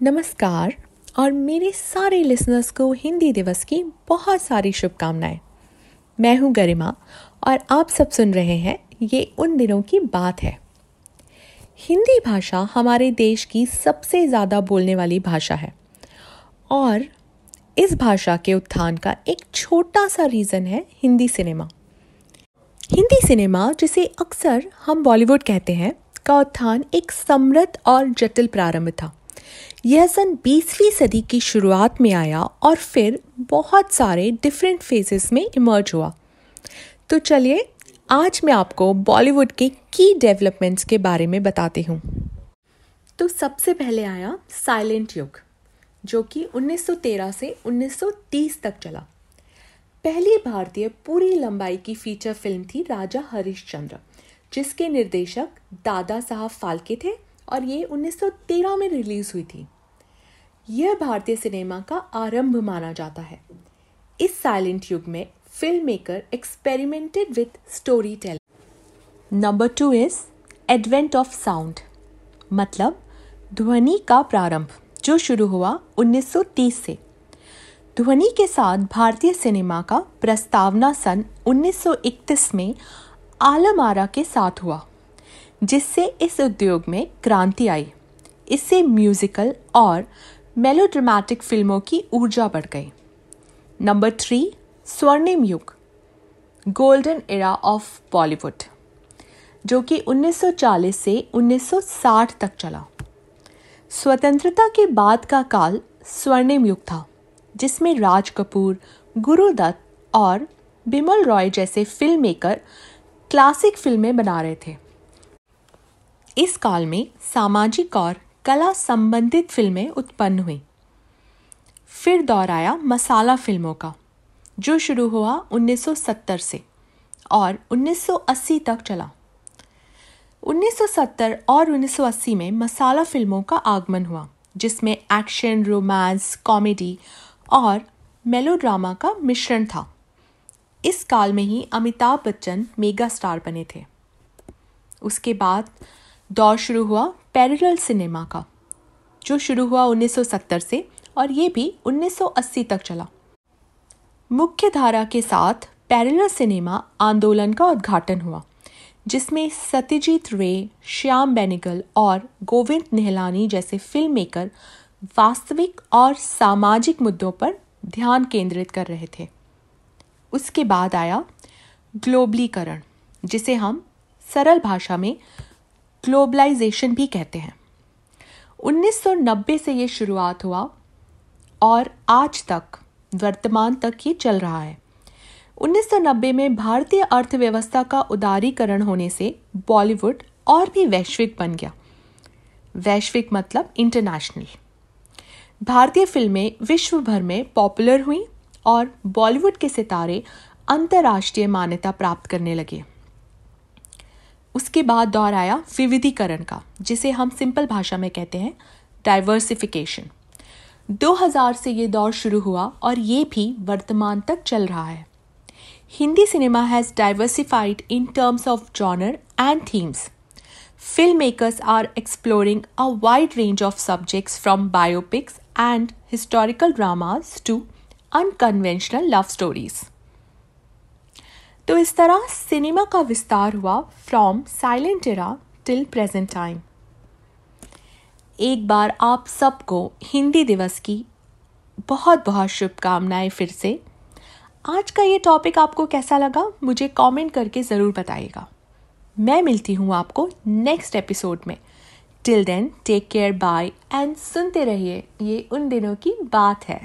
नमस्कार, और मेरे सारे लिसनर्स को हिंदी दिवस की बहुत सारी शुभकामनाएँ। मैं हूँ गरिमा, और आप सब सुन रहे हैं, ये उन दिनों की बात है। हिंदी भाषा हमारे देश की सबसे ज़्यादा बोलने वाली भाषा है, और इस भाषा के उत्थान का एक छोटा सा रीज़न है हिंदी सिनेमा हिंदी सिनेमा जिसे अक्सर हम बॉलीवुड कहते हैं, का उत्थान एक समृद्ध और जटिल प्रारंभ था। यह सन 20वीं सदी की शुरुआत में आया और फिर बहुत सारे डिफरेंट फेजेस में इमर्ज हुआ। तो चलिए, आज मैं आपको बॉलीवुड के की डेवलपमेंट्स के बारे में बताती हूँ। तो सबसे पहले आया साइलेंट युग जो कि 1913 से 1930 तक चला। पहली भारतीय पूरी लंबाई की फीचर फ़िल्म थी राजा हरिश्चंद्र, जिसके निर्देशक दादा साहब फाल्के थे और ये 1913 में रिलीज़ हुई थी। यह भारतीय सिनेमा का आरंभ माना जाता है। इस साइलेंट युग में film maker experimented with story tell number two is advent of sound मतलब ध्वनि का प्रारंभ, जो शुरू हुआ 1930 से ध्वनि के साथ भारतीय सिनेमा का प्रस्तावना सन 1931 में आलम आरा के साथ हुआ। जिससे इस उद्योग में क्रांति आई। इससे म्यूजिकल और मेलोड्रामेटिक फ़िल्मों की ऊर्जा बढ़ गई। नंबर थ्री स्वर्णिम युग गोल्डन एरा ऑफ़ बॉलीवुड जो कि 1940 से 1960 तक चला। स्वतंत्रता के बाद का काल स्वर्णिम युग था, जिसमें राज कपूर गुरुदत्त और बिमल रॉय जैसे फ़िल्म मेकर क्लासिक फ़िल्में बना रहे थे। इस काल में सामाजिक और कला संबंधित फ़िल्में उत्पन्न हुई। फिर दौर आया मसाला फ़िल्मों का, जो शुरू हुआ 1970 से और 1980 तक चला। 1970 और 1980 में मसाला फ़िल्मों का आगमन हुआ, जिसमें एक्शन, रोमांस, कॉमेडी और मेलोड्रामा का मिश्रण था। इस काल में ही अमिताभ बच्चन मेगा स्टार बने थे। उसके बाद दौर शुरू हुआ पैरेलल सिनेमा का, जो शुरू हुआ 1970 से और ये भी 1980 तक चला। मुख्य धारा के साथ पैरेलल सिनेमा आंदोलन का उद्घाटन हुआ, जिसमें सत्यजीत रे, श्याम बेनिगल और गोविंद निहलानी जैसे फ़िल्म मेकर वास्तविक और सामाजिक मुद्दों पर ध्यान केंद्रित कर रहे थे। उसके बाद आया ग्लोबलीकरण, जिसे हम सरल भाषा में ग्लोबलाइजेशन भी कहते हैं। 1990 से ये शुरुआत हुआ और आज तक, वर्तमान तक ये चल रहा है। 1990 में भारतीय अर्थव्यवस्था का उदारीकरण होने से बॉलीवुड और भी वैश्विक बन गया। वैश्विक मतलब इंटरनेशनल भारतीय फ़िल्में विश्व भर में पॉपुलर हुई और बॉलीवुड के सितारे अंतर्राष्ट्रीय मान्यता प्राप्त करने लगे। उसके बाद दौर आया विविधीकरण का, जिसे हम सिंपल भाषा में कहते हैं डाइवर्सिफिकेशन 2000 से ये दौर शुरू हुआ और ये भी वर्तमान तक चल रहा है। Hindi cinema has diversified in terms of genre and themes film makers are exploring a wide range of subjects from biopics and historical dramas to unconventional love stories तो इस तरह सिनेमा का विस्तार हुआ from silent era till present time. एक बार आप सबको हिंदी दिवस की बहुत बहुत शुभकामनाएँ फिर से। आज का ये टॉपिक आपको कैसा लगा, मुझे कमेंट करके ज़रूर बताइएगा। मैं मिलती हूँ आपको नेक्स्ट एपिसोड में। Till then take care bye and सुनते रहिए। ये उन दिनों की बात है।